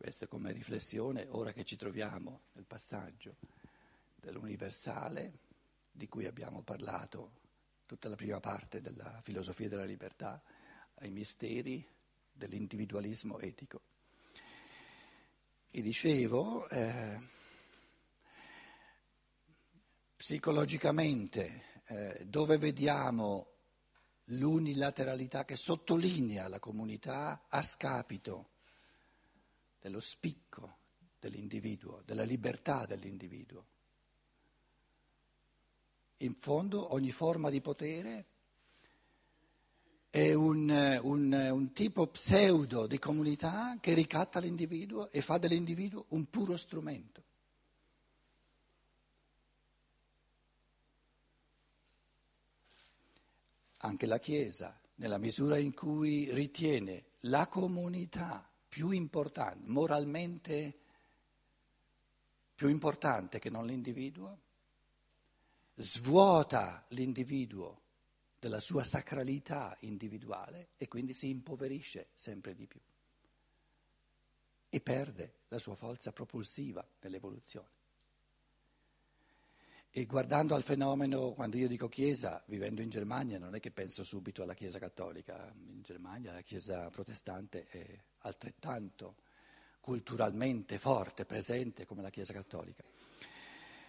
Questo come riflessione, ora che ci troviamo nel passaggio dell'universale, di cui abbiamo parlato tutta la prima parte della filosofia della libertà, ai misteri dell'individualismo etico. E dicevo, eh, psicologicamente, eh, dove vediamo l'unilateralità che sottolinea la comunità a scapito dello spicco dell'individuo, della libertà dell'individuo. In fondo ogni forma di potere è un, un, un, tipo pseudo di comunità che ricatta l'individuo e fa dell'individuo un puro strumento. Anche la Chiesa, nella misura in cui ritiene la comunità più importante, moralmente più importante che non l'individuo, svuota l'individuo della sua sacralità individuale e quindi si impoverisce sempre di più e perde la sua forza propulsiva nell'evoluzione. E guardando al fenomeno, quando io dico Chiesa, vivendo in Germania, non è che penso subito alla Chiesa cattolica, in Germania la Chiesa protestante è altrettanto culturalmente forte, presente come la Chiesa cattolica.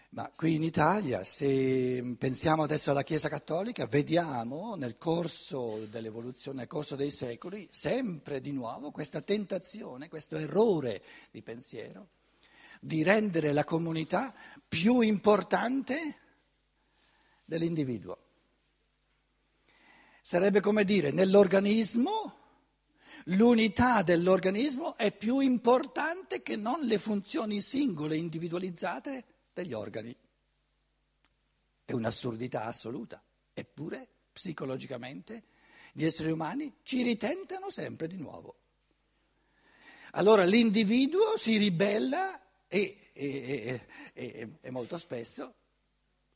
Ma qui in Italia, se pensiamo adesso alla Chiesa cattolica, vediamo nel corso dell'evoluzione, nel corso dei secoli, sempre di nuovo questa tentazione, questo errore di pensiero di rendere la comunità più importante dell'individuo. Sarebbe come dire, nell'organismo l'unità dell'organismo è più importante che non le funzioni singole, individualizzate degli organi. È un'assurdità assoluta, eppure psicologicamente gli esseri umani ci ritentano sempre di nuovo. Allora l'individuo si ribella e, e, e, e molto spesso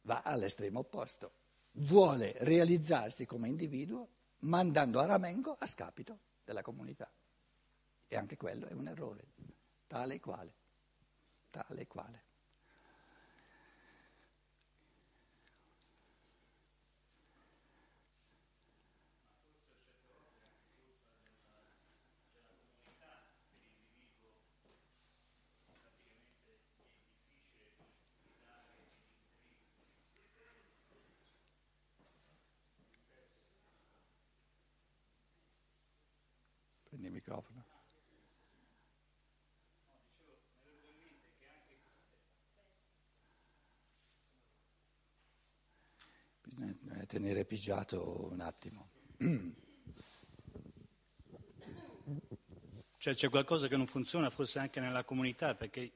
va all'estremo opposto. Vuole realizzarsi come individuo mandando a ramengo a scapito della comunità. E anche quello è un errore, tale e quale, tale e quale. Prendi il microfono. Bisogna tenere pigiato un attimo. Cioè c'è qualcosa che non funziona forse anche nella comunità perché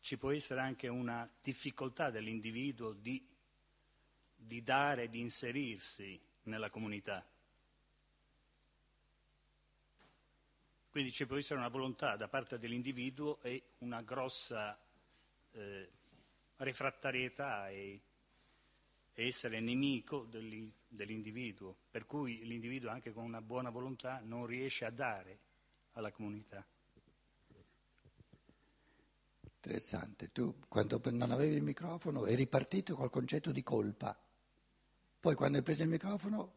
ci può essere anche una difficoltà dell'individuo di, di dare, di inserirsi nella comunità. Quindi ci può essere una volontà da parte dell'individuo e una grossa eh, refrattarietà e, essere nemico dell'individuo, per cui l'individuo anche con una buona volontà non riesce a dare alla comunità. Interessante, tu quando non avevi il microfono eri partito col concetto di colpa, poi quando hai preso il microfono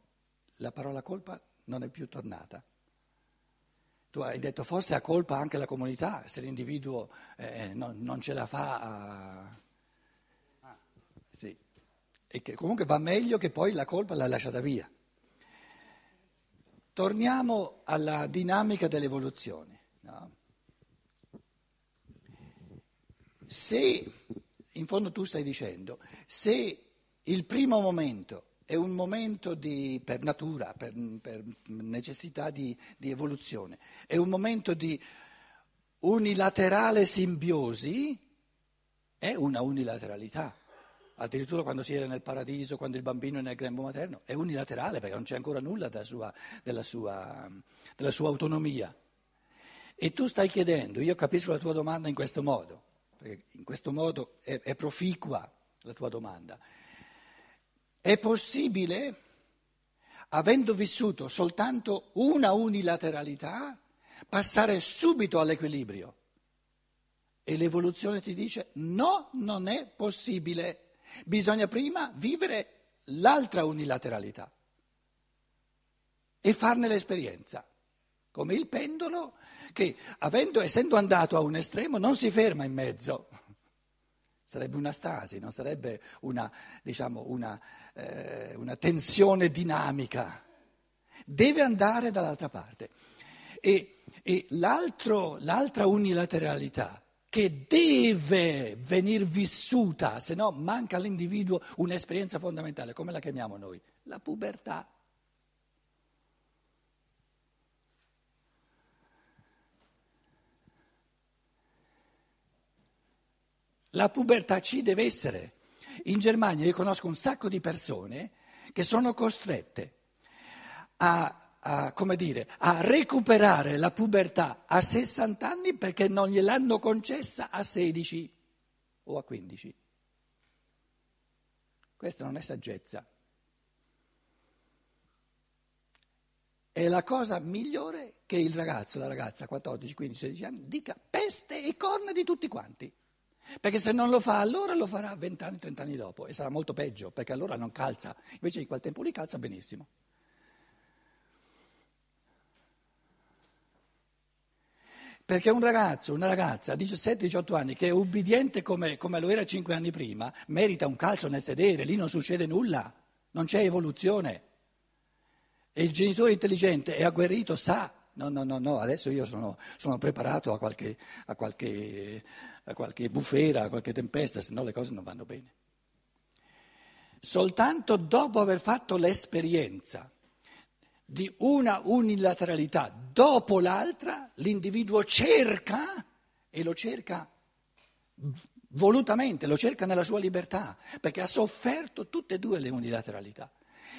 la parola colpa non è più tornata. Tu hai detto forse ha colpa anche la comunità se l'individuo eh, non, non, ce la fa a... Ah. Sì. E che comunque va meglio che poi la colpa l'ha lasciata via. Torniamo alla dinamica dell'evoluzione. No? Se, in fondo tu stai dicendo, se il primo momento è un momento di, per natura, per, per necessità di, di, evoluzione, è un momento di unilaterale simbiosi, è una unilateralità. Addirittura quando si era nel paradiso, quando il bambino è nel grembo materno, è unilaterale perché non c'è ancora nulla della sua, della sua, della sua autonomia. E tu stai chiedendo, io capisco la tua domanda in questo modo, perché in questo modo è, è proficua la tua domanda. È possibile, avendo vissuto soltanto una unilateralità, passare subito all'equilibrio? E l'evoluzione ti dice no, non è possibile. Bisogna prima vivere l'altra unilateralità e farne l'esperienza. Come il pendolo che, avendo, essendo andato a un estremo, non si ferma in mezzo. Sarebbe una stasi, non sarebbe una, diciamo, una, eh, una tensione dinamica. Deve andare dall'altra parte. E, e l'altra unilateralità che deve venire vissuta, se no manca all'individuo un'esperienza fondamentale, come la chiamiamo noi? La pubertà. La pubertà ci deve essere. In Germania io conosco un sacco di persone che sono costrette a a, come dire, a recuperare la pubertà a 60 anni perché non gliel'hanno concessa a 16 o a 15. Questa non è saggezza. È la cosa migliore che il ragazzo, la ragazza, 14, 15, 16 anni, dica peste e corna di tutti quanti. Perché se non lo fa allora lo farà 20 anni, 30 anni dopo e sarà molto peggio, perché allora non calza. Invece in quel tempo lì calza benissimo. Perché un ragazzo, una ragazza a 17-18 anni che è ubbidiente come, come, lo era 5 anni prima, merita un calcio nel sedere, lì non succede nulla, non c'è evoluzione. E il genitore intelligente e agguerrito sa, no, no, no, no, adesso io sono, sono preparato a qualche, a, qualche, a qualche bufera, a qualche tempesta, se no le cose non vanno bene. Soltanto dopo aver fatto l'esperienza di una unilateralità dopo l'altra, l'individuo cerca e lo cerca volutamente, lo cerca nella sua libertà, perché ha sofferto tutte e due le unilateralità.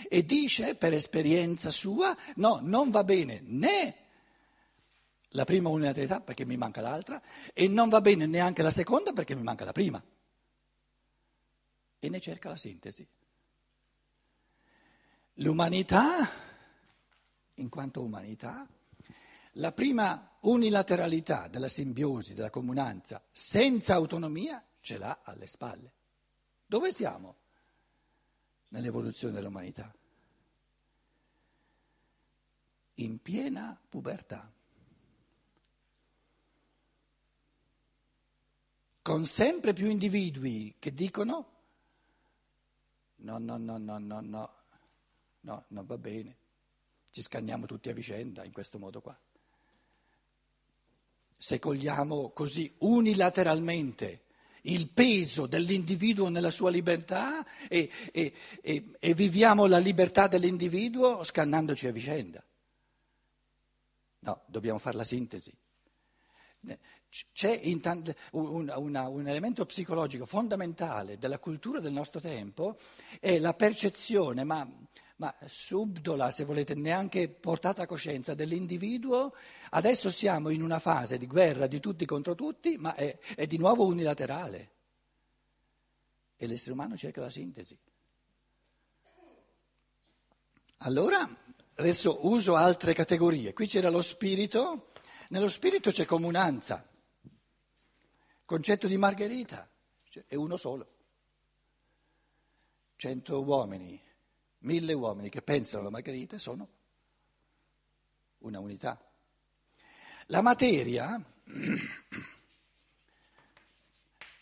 E dice per esperienza sua, no, non va bene né la prima unilateralità perché mi manca l'altra e non va bene neanche la seconda perché mi manca la prima. E ne cerca la sintesi. L'umanità in quanto umanità, la prima unilateralità della simbiosi, della comunanza, senza autonomia, ce l'ha alle spalle. Dove siamo nell'evoluzione dell'umanità? In piena pubertà. Con sempre più individui che dicono no, no, no, no, no, no, no, non va bene ci scanniamo tutti a vicenda in questo modo qua. Se cogliamo così unilateralmente il peso dell'individuo nella sua libertà e, e, e, e viviamo la libertà dell'individuo scannandoci a vicenda. No, dobbiamo fare la sintesi. C'è un, una, un, elemento psicologico fondamentale della cultura del nostro tempo, è la percezione, ma ma subdola, se volete, neanche portata a coscienza dell'individuo, adesso siamo in una fase di guerra di tutti contro tutti, ma è, è di nuovo unilaterale. E l'essere umano cerca la sintesi. Allora, adesso uso altre categorie. Qui c'era lo spirito, nello spirito c'è comunanza. Concetto di Margherita, cioè, è uno solo. Cento uomini mille uomini che pensano alla Margherita sono una unità. La materia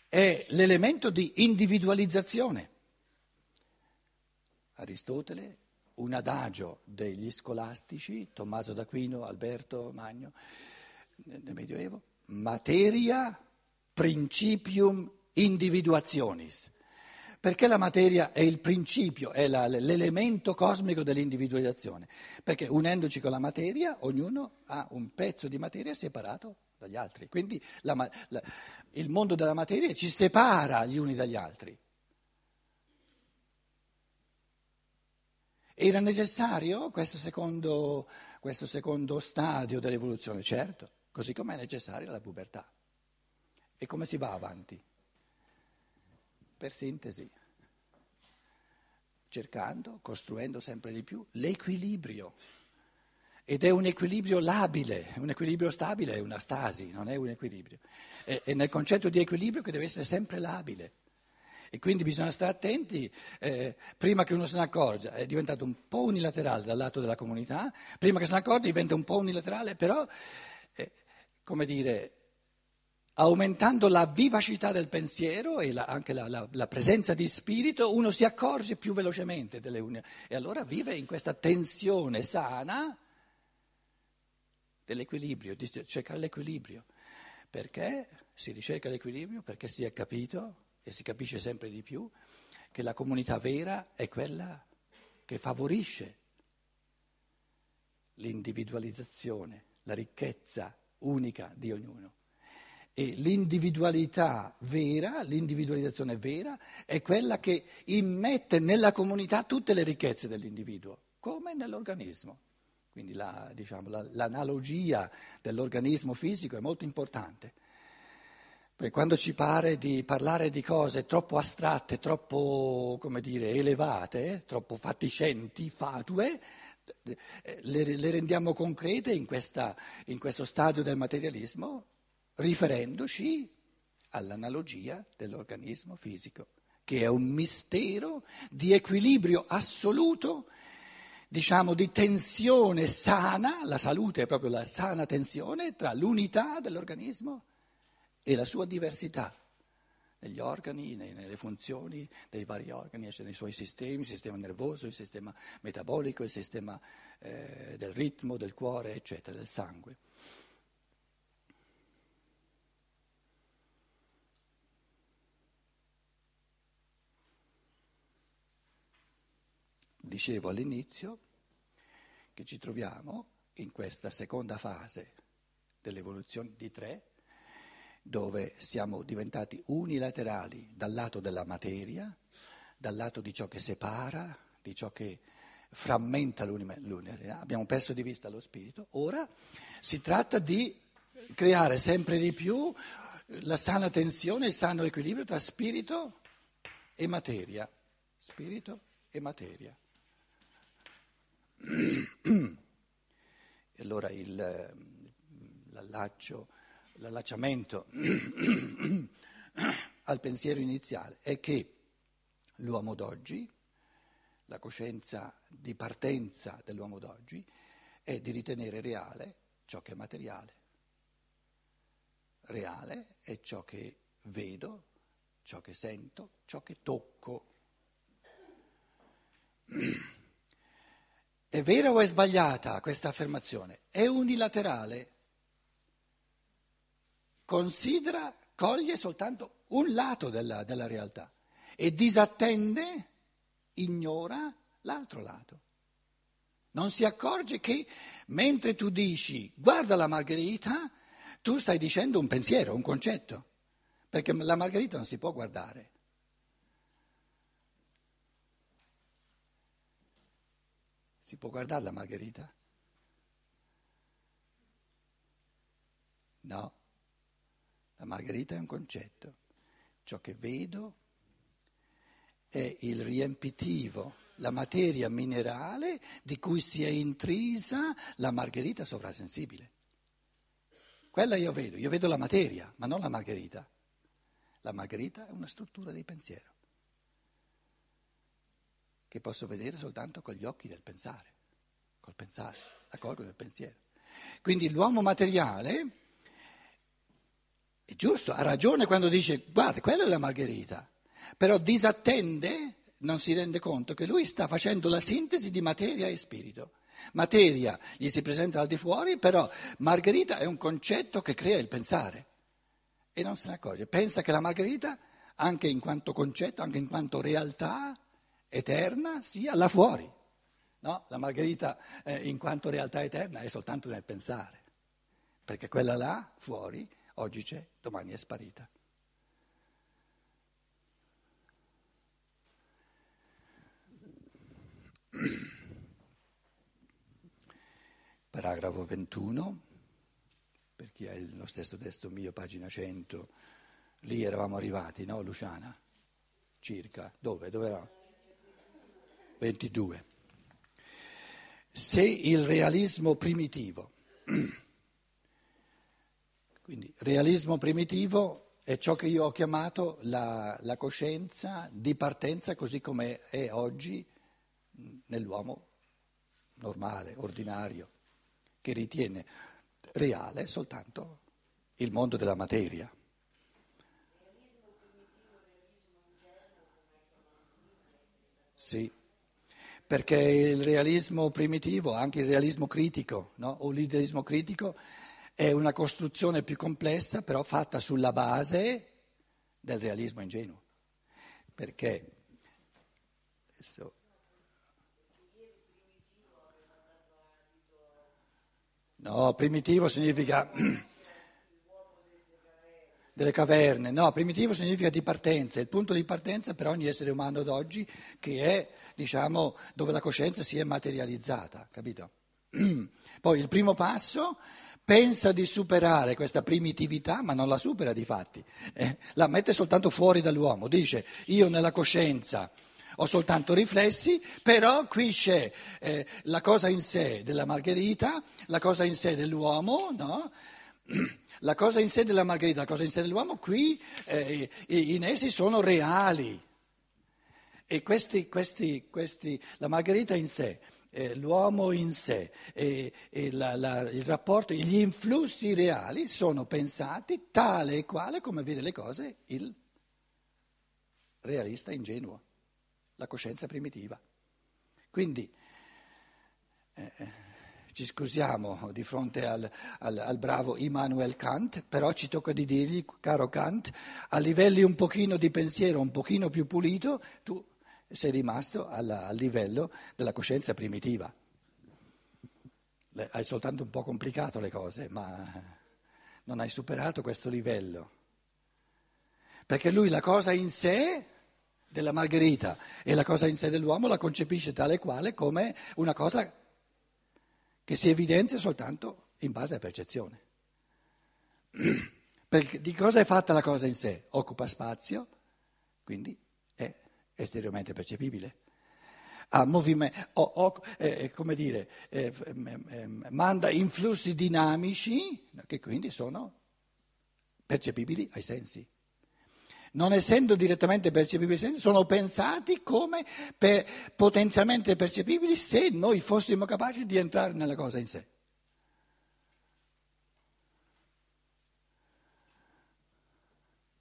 è l'elemento di individualizzazione. Aristotele, un adagio degli scolastici, Tommaso d'Aquino, Alberto Magno, nel Medioevo, materia principium individuationis. Perché la materia è il principio, è la, l'elemento cosmico dell'individualizzazione? Perché unendoci con la materia ognuno ha un pezzo di materia separato dagli altri. Quindi la, la, il mondo della materia ci separa gli uni dagli altri. Era necessario questo secondo, questo secondo stadio dell'evoluzione? Certo, così come è necessaria la pubertà. E come si va avanti? Per sintesi, cercando, costruendo sempre di più l'equilibrio. ed è un equilibrio labile, un equilibrio stabile è una stasi, non è un equilibrio. È, è nel concetto di equilibrio che deve essere sempre labile. E quindi bisogna stare attenti, eh, prima che uno se ne accorga, è diventato un po' unilaterale dal lato della comunità, prima che se ne accorga diventa un po' unilaterale, però, eh, come dire, aumentando la vivacità del pensiero e la, anche la, la, la, presenza di spirito, uno si accorge più velocemente delle unioni e allora vive in questa tensione sana dell'equilibrio, di cercare l'equilibrio. Perché si ricerca l'equilibrio? Perché si è capito e si capisce sempre di più che la comunità vera è quella che favorisce l'individualizzazione, la ricchezza unica di ognuno. E l'individualità vera, l'individualizzazione vera, è quella che immette nella comunità tutte le ricchezze dell'individuo, come nell'organismo. Quindi la, diciamo, la, l'analogia dell'organismo fisico è molto importante. Poi quando ci pare di parlare di cose troppo astratte, troppo, dire, elevate, troppo fatiscenti, fatue, le, le rendiamo concrete in, questa, in questo stadio del materialismo, riferendoci all'analogia dell'organismo fisico, che è un mistero di equilibrio assoluto, diciamo di tensione sana, la salute è proprio la sana tensione tra l'unità dell'organismo e la sua diversità negli organi, nelle funzioni dei vari organi, cioè nei suoi sistemi, il sistema nervoso, il sistema metabolico, il sistema eh, del ritmo, del cuore, eccetera, del sangue. Dicevo all'inizio che ci troviamo in questa seconda fase dell'evoluzione di tre, dove siamo diventati unilaterali dal lato della materia, dal lato di ciò che separa, di ciò che frammenta l'unità, abbiamo perso di vista lo spirito, ora si tratta di creare sempre di più la sana tensione, il sano equilibrio tra spirito e materia. Spirito e materia. E allora il, l'allaccio l'allacciamento al pensiero iniziale è che l'uomo d'oggi, la coscienza di partenza dell'uomo d'oggi, è di ritenere reale ciò che è materiale. Reale è ciò che vedo, ciò che sento, ciò che tocco. È vera o è sbagliata questa affermazione? È unilaterale considera, coglie soltanto un lato della, della realtà e disattende, ignora l'altro lato. Non si accorge che mentre tu dici guarda la margherita, tu stai dicendo un pensiero, un concetto, perché la margherita non si può guardare. Si può guardare la margherita? No. La margherita è un concetto. Ciò che vedo è il riempitivo, la materia minerale di cui si è intrisa la margherita sovrasensibile. Quella io vedo, io vedo la materia, ma non la margherita. La margherita è una struttura di pensiero che posso vedere soltanto con gli occhi del pensare, col pensare, la colgo del pensiero. Quindi l'uomo materiale è giusto, ha ragione quando dice guarda, quella è la margherita, però disattende, non si rende conto che lui sta facendo la sintesi di materia e spirito. Materia gli si presenta al di fuori, però margherita è un concetto che crea il pensare e non se ne accorge. Pensa che la margherita, anche in quanto concetto, anche in quanto realtà eterna, sia là fuori. No, la margherita eh, in quanto realtà eterna è soltanto nel pensare, perché quella là fuori Oggi c'è, domani è sparita. Paragrafo 21, per chi ha lo stesso testo mio, pagina 100, lì eravamo arrivati, no Luciana? Circa, dove? Dove eravamo? 22. se il realismo primitivo, quindi realismo primitivo è ciò che io ho chiamato la, la coscienza di partenza così come è oggi nell'uomo normale, ordinario, che ritiene reale soltanto il mondo della materia. Sì perché il realismo primitivo, anche il realismo critico, no? o l'idealismo critico, è una costruzione più complessa, però fatta sulla base del realismo ingenuo. Perché adesso, No, primitivo significa delle caverne, no, primitivo significa di partenza, il punto di partenza per ogni essere umano d'oggi che è, diciamo, dove la coscienza si è materializzata, capito? Poi il primo passo pensa di superare questa primitività, ma non la supera di fatti, eh, la mette soltanto fuori dall'uomo, dice io nella coscienza ho soltanto riflessi, però qui c'è eh, la cosa in sé della Margherita, la cosa in sé dell'uomo, no? La cosa in sé della Margherita, la cosa in sé dell'uomo, qui eh, in essi sono reali. E questi, questi, questi, la Margherita in sé, eh, l'uomo in sé, e, e la, la, il rapporto, gli influssi reali sono pensati tale e quale come vede le cose il realista ingenuo, la coscienza primitiva. Quindi. Ci scusiamo di fronte al, al, al, bravo Immanuel Kant, però ci tocca di dirgli, caro Kant, a livelli un pochino di pensiero, un pochino più pulito, tu sei rimasto alla, al livello della coscienza primitiva. hai soltanto un po' complicato le cose, ma non hai superato questo livello. Perché lui la cosa in sé della Margherita e la cosa in sé dell'uomo la concepisce tale quale come una cosa che si evidenzia soltanto in base a percezione. Perché di cosa è fatta la cosa in sé? Occupa spazio, quindi è esteriormente percepibile. Ha movimento, o, o, eh, come dire, eh, eh, manda influssi dinamici che quindi sono percepibili ai sensi non essendo direttamente percepibili, sono pensati come per potenzialmente percepibili se noi fossimo capaci di entrare nella cosa in sé.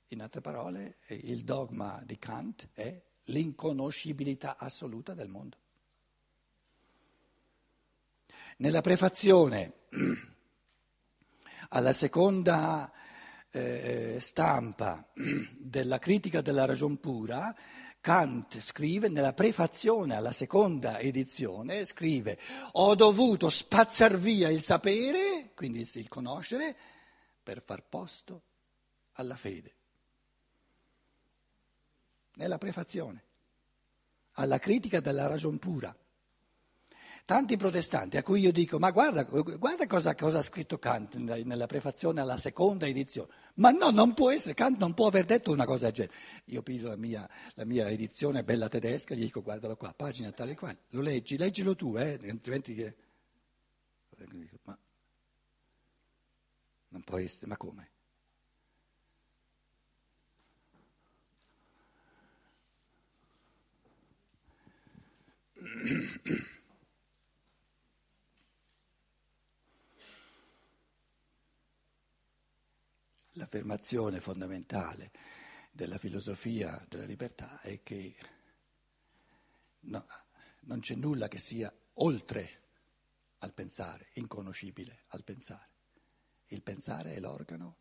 In altre parole, il dogma di Kant è l'inconoscibilità assoluta del mondo. Nella prefazione alla seconda eh, stampa della critica della ragion pura, Kant scrive, nella prefazione alla seconda edizione, scrive, ho dovuto spazzar via il sapere, quindi il conoscere, per far posto alla fede. Nella prefazione, alla critica della ragion pura. Tanti protestanti a cui io dico, ma guarda, guarda cosa, cosa, ha scritto Kant nella prefazione alla seconda edizione. Ma no, non può essere, Kant non può aver detto una cosa del genere. Io piglio la mia, la mia edizione bella tedesca gli dico, guardalo qua, pagina tale e quale, lo leggi, leggilo tu, eh, altrimenti che... Ma non può essere, ma come? l'affermazione fondamentale della filosofia della libertà è che no, non c'è nulla che sia oltre al pensare, inconoscibile al pensare. Il pensare è l'organo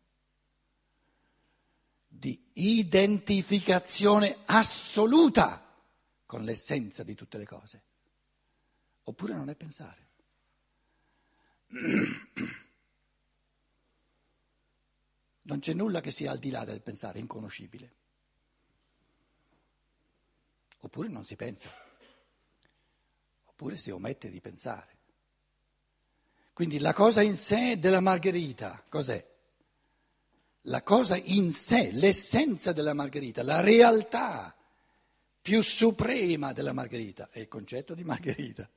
di identificazione assoluta con l'essenza di tutte le cose. Oppure non è pensare. Non c'è nulla che sia al di là del pensare, inconoscibile. Oppure non si pensa, oppure si omette di pensare. Quindi la cosa in sé della Margherita, cos'è? La cosa in sé, l'essenza della Margherita, la realtà più suprema della Margherita è il concetto di Margherita.